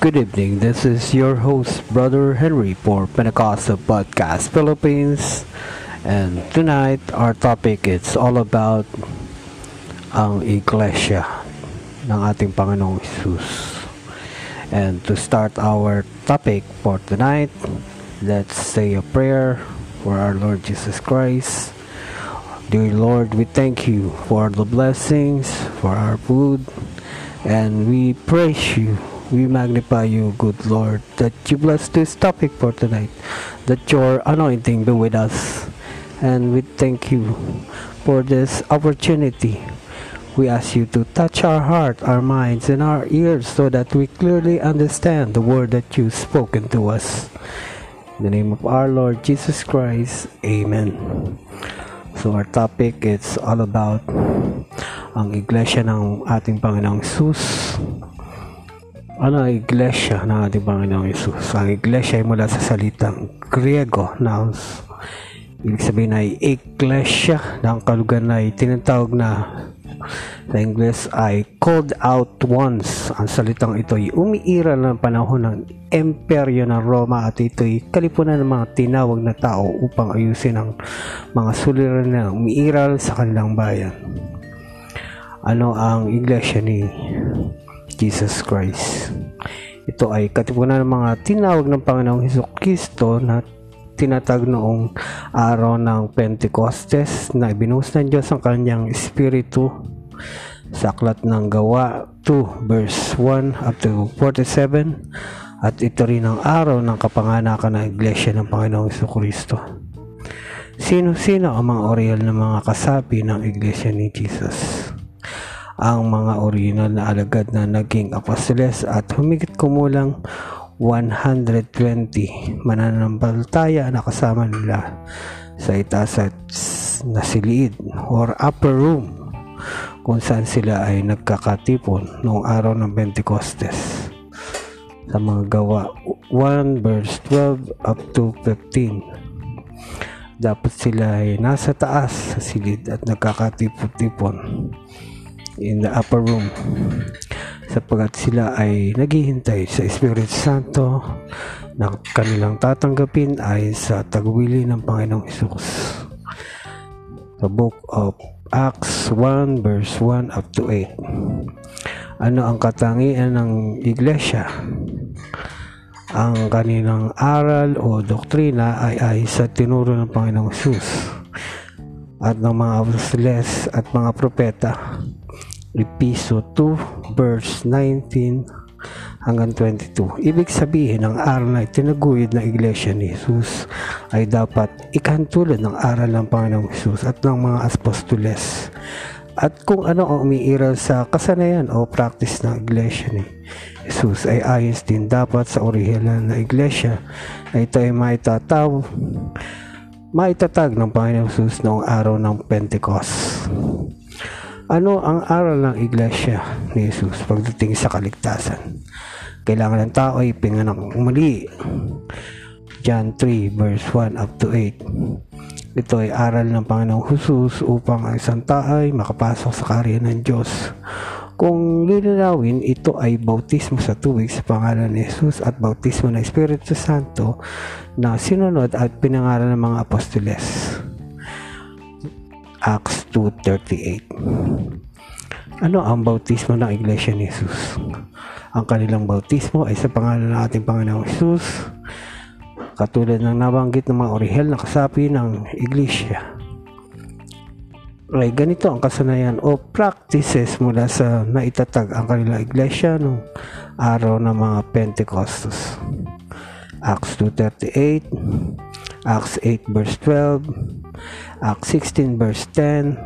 Good evening. This is your host, Brother Henry, for Pentecostal Podcast Philippines. And tonight, our topic is all about ang iglesia ng ating Panginoong Isus. And to start our topic for tonight, let's say a prayer for our Lord Jesus Christ. Dear Lord, we thank you for the blessings, for our food, and we praise you we magnify you, good Lord, that you bless this topic for tonight, that your anointing be with us. And we thank you for this opportunity. We ask you to touch our heart, our minds, and our ears so that we clearly understand the word that you've spoken to us. In the name of our Lord Jesus Christ, Amen. So our topic is all about ang iglesia ng ating Panginoong Jesus ano ang iglesia ng ating Panginoong Yesus? Ang iglesia ay mula sa salitang Griego na ibig sabihin ay iglesia ng kalugan ay tinatawag na sa Ingles ay called out once. Ang salitang ito ay umiiral ng panahon ng imperyo ng Roma at ito ay kalipunan ng mga tinawag na tao upang ayusin ang mga suliran na umiiral sa kanilang bayan. Ano ang iglesia ni Jesus Christ. Ito ay katipunan ng mga tinawag ng Panginoong Heso Kristo na tinatag noong araw ng Pentecostes na ibinuhos ng Diyos ang kanyang Espiritu sa aklat ng Gawa 2 verse 1 up to 47 at ito rin ang araw ng kapanganakan ng Iglesia ng Panginoong Heso Kristo. Sino-sino ang mga oryal ng mga kasapi ng Iglesia ni Jesus? Ang mga original na alagad na naging apostoles at humigit kumulang 120 mananampalataya na kasama nila sa itaas at nasiliid or upper room kung saan sila ay nagkakatipon noong araw ng Pentecostes. Sa mga gawa 1 verse 12 up to 15 dapat sila ay nasa taas sa silid at nagkakatipon-tipon in the upper room sapagkat sila ay naghihintay sa Espiritu Santo na kanilang tatanggapin ay sa tagwili ng Panginoong Isus. The book of Acts 1 verse 1 up to 8. Ano ang katangian ng iglesia? Ang kanilang aral o doktrina ay ay sa tinuro ng Panginoong Isus at ng mga apostoles at mga propeta Episo 2 verse 19 hanggang 22. Ibig sabihin, ang aral na itinaguyod ng Iglesia ni Jesus ay dapat ikantulad ng aral ng Panginoong Jesus at ng mga apostoles. At kung ano ang umiiral sa kasanayan o practice ng Iglesia ni Jesus ay ayos din dapat sa orihinal na Iglesia na ito ay maitataw maitatag ng Panginoong Jesus noong araw ng Pentecost. Ano ang aral ng iglesia ni Jesus pagdating sa kaligtasan? Kailangan ng tao ay pinganak muli. John 3 verse 1 up to 8. Ito ay aral ng Panginoong Jesus upang ang isang tao ay makapasok sa karya ng Diyos. Kung lilinawin, ito ay bautismo sa tubig sa pangalan ni Jesus at bautismo ng Espiritu Santo na sinunod at pinangalan ng mga apostoles. Acts 2.38 Ano ang bautismo ng Iglesia ni Jesus? Ang kanilang bautismo ay sa pangalan ng ating Panginoong Jesus katulad ng nabanggit ng mga orihel na kasapi ng Iglesia. Ay ganito ang kasanayan o practices mula sa naitatag ang kanilang iglesia nung araw ng mga Pentecostus. Acts 2.38 Acts 8 verse 12 Acts 16 verse 10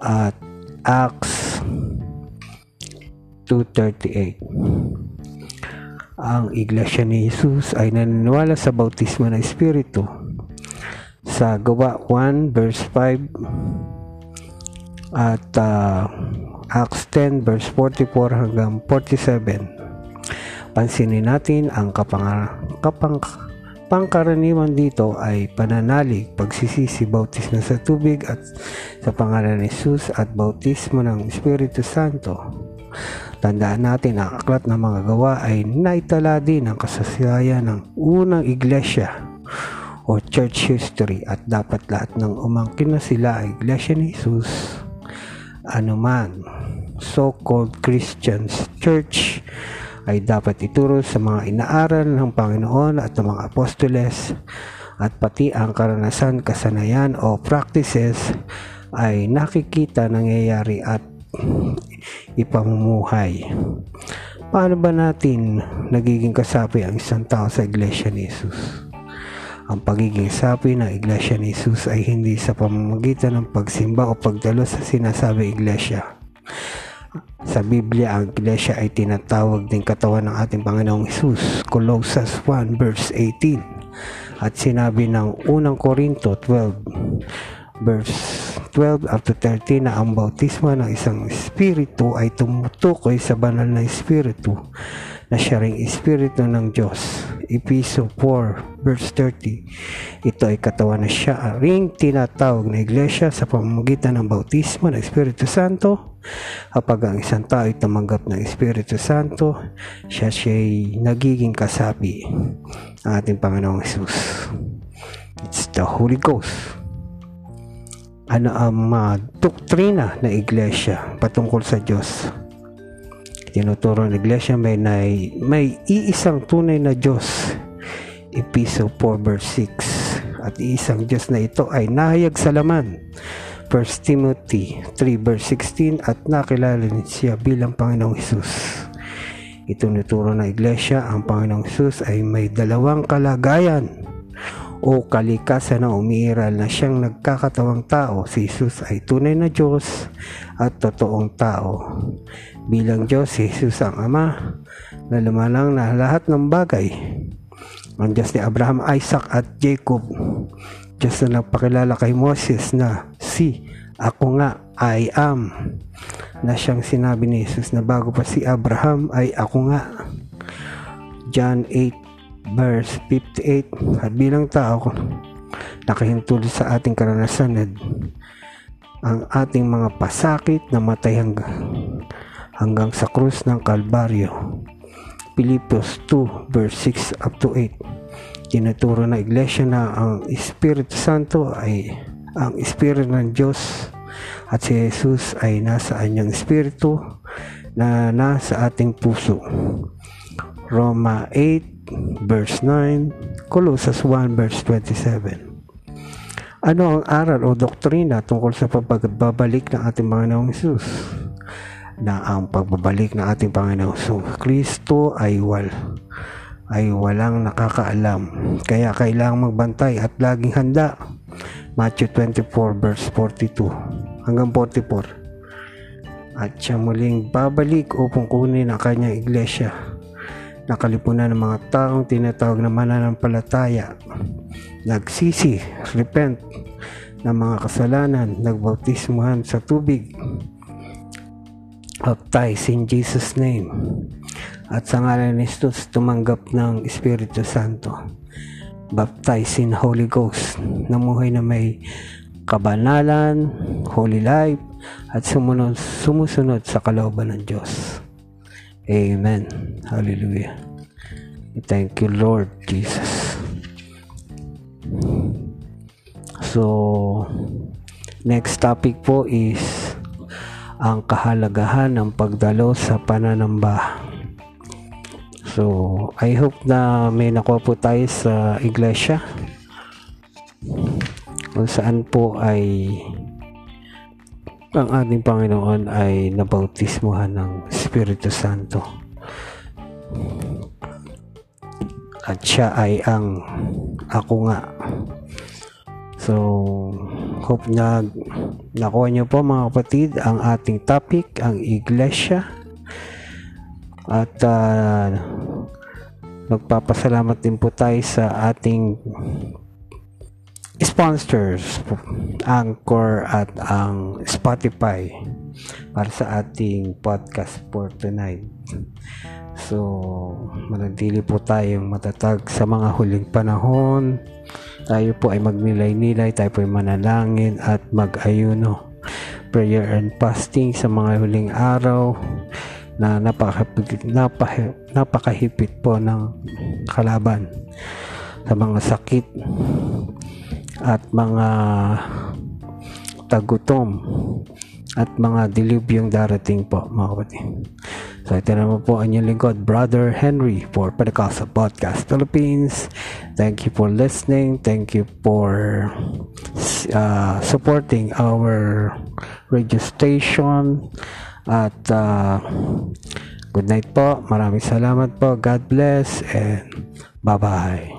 at Acts 2.38 Ang Iglesia ni Jesus ay naniniwala sa bautismo ng Espiritu. Sa gawa 1 verse 5 at uh, Acts 10 verse 44 hanggang 47 pansinin natin ang kapang kapang pangkaraniwan dito ay pananalig, pagsisisi, bautismo sa tubig at sa pangalan ni Jesus at bautismo ng Espiritu Santo. Tandaan natin ang aklat ng mga gawa ay naitala din ang kasasyayan ng unang iglesia o church history at dapat lahat ng umangkin na sila ay iglesia ni Jesus anuman so-called Christians church ay dapat ituro sa mga inaaral ng Panginoon at ng mga apostoles at pati ang karanasan, kasanayan o practices ay nakikita nangyayari at ipamumuhay. Paano ba natin nagiging kasapi ang isang tao sa Iglesia ni Jesus? Ang pagiging sapi ng Iglesia ni Jesus ay hindi sa pamamagitan ng pagsimba o pagdalo sa sinasabi Iglesia sa Biblia, ang iglesia ay tinatawag din katawan ng ating Panginoong Isus. Colossians 1 verse 18. At sinabi ng unang Korinto 12 verse 12 up to 13 na ang bautismo ng isang espiritu ay tumutukoy sa banal na espiritu na siya ring espiritu ng Diyos. Episo 4 verse 30. Ito ay katawan na siya ring tinatawag na iglesia sa pamamagitan ng bautismo ng Espiritu Santo. Kapag ang isang tao ay tumanggap ng Espiritu Santo, siya siya'y nagiging kasapi ng ating Panginoong Isus. It's the Holy Ghost. Ano ang mga doktrina ng iglesia patungkol sa Diyos? tinuturo ng iglesia may, may, may iisang tunay na Diyos. Episo 4 verse 6 at iisang Diyos na ito ay nahayag sa laman. 1 Timothy 3 verse 16 at nakilala siya bilang Panginoong Hesus. Itunuturo ng iglesia ang Panginoong Hesus ay may dalawang kalagayan o kalikasan na umiiral na siyang nagkakatawang tao, si Jesus ay tunay na Diyos at totoong tao. Bilang Diyos, si Jesus ang Ama na lumalang na lahat ng bagay. Ang Diyos ni Abraham, Isaac at Jacob. Diyos na nagpakilala kay Moses na si ako nga I am na siyang sinabi ni Jesus na bago pa si Abraham ay ako nga. John 8 verse 58 at bilang tao nakahintulot sa ating karanasan at ang ating mga pasakit na matay hanggang, hanggang sa krus ng Kalbaryo. Pilipos 2 verse 6 up to 8 tinuturo na iglesia na ang Espiritu Santo ay ang Espiritu ng Diyos at si Jesus ay nasa anyang Espiritu na nasa ating puso. Roma 8 verse 9, Colossus 1 verse 27. Ano ang aral o doktrina tungkol sa pagbabalik ng ating Panginoong Isus? Na ang pagbabalik ng ating Panginoong Isus Kristo ay wal ay walang nakakaalam. Kaya kailangang magbantay at laging handa. Matthew 24 verse 42 hanggang 44. At siya muling babalik upang kunin ang kanyang iglesia nakalipunan ng mga taong tinatawag na mananampalataya, nagsisi, repent ng mga kasalanan, nagbautismuhan sa tubig, baptize in Jesus name, at sa ngalan ni Jesus tumanggap ng Espiritu Santo, baptize in Holy Ghost, namuhay na may kabanalan, holy life, at sumunod, sumusunod sa kalooban ng Diyos. Amen. Hallelujah. Thank you, Lord Jesus. So, next topic po is ang kahalagahan ng pagdalo sa pananamba. So, I hope na may nakuha po tayo sa iglesia kung saan po ay ang ating Panginoon ay nabautismuhan ng Espiritu Santo. At siya ay ang ako nga. So, hope na nakuha niyo po mga kapatid ang ating topic, ang iglesia. At uh, magpapasalamat din po tayo sa ating sponsors Anchor at ang Spotify para sa ating podcast for tonight. So, manatili po tayong matatag sa mga huling panahon. Tayo po ay magnilay-nilay, tayo po ay manalangin at mag-ayuno. Prayer and fasting sa mga huling araw. na napakahipit, napahi, napakahipit po ng kalaban sa mga sakit at mga tagutom at mga dilubyong darating po mga kapatid. So ito naman po ang inyong lingkod, Brother Henry for Pentecostal Podcast Philippines. Thank you for listening. Thank you for uh, supporting our radio station. At uh, good night po. Maraming salamat po. God bless and bye-bye.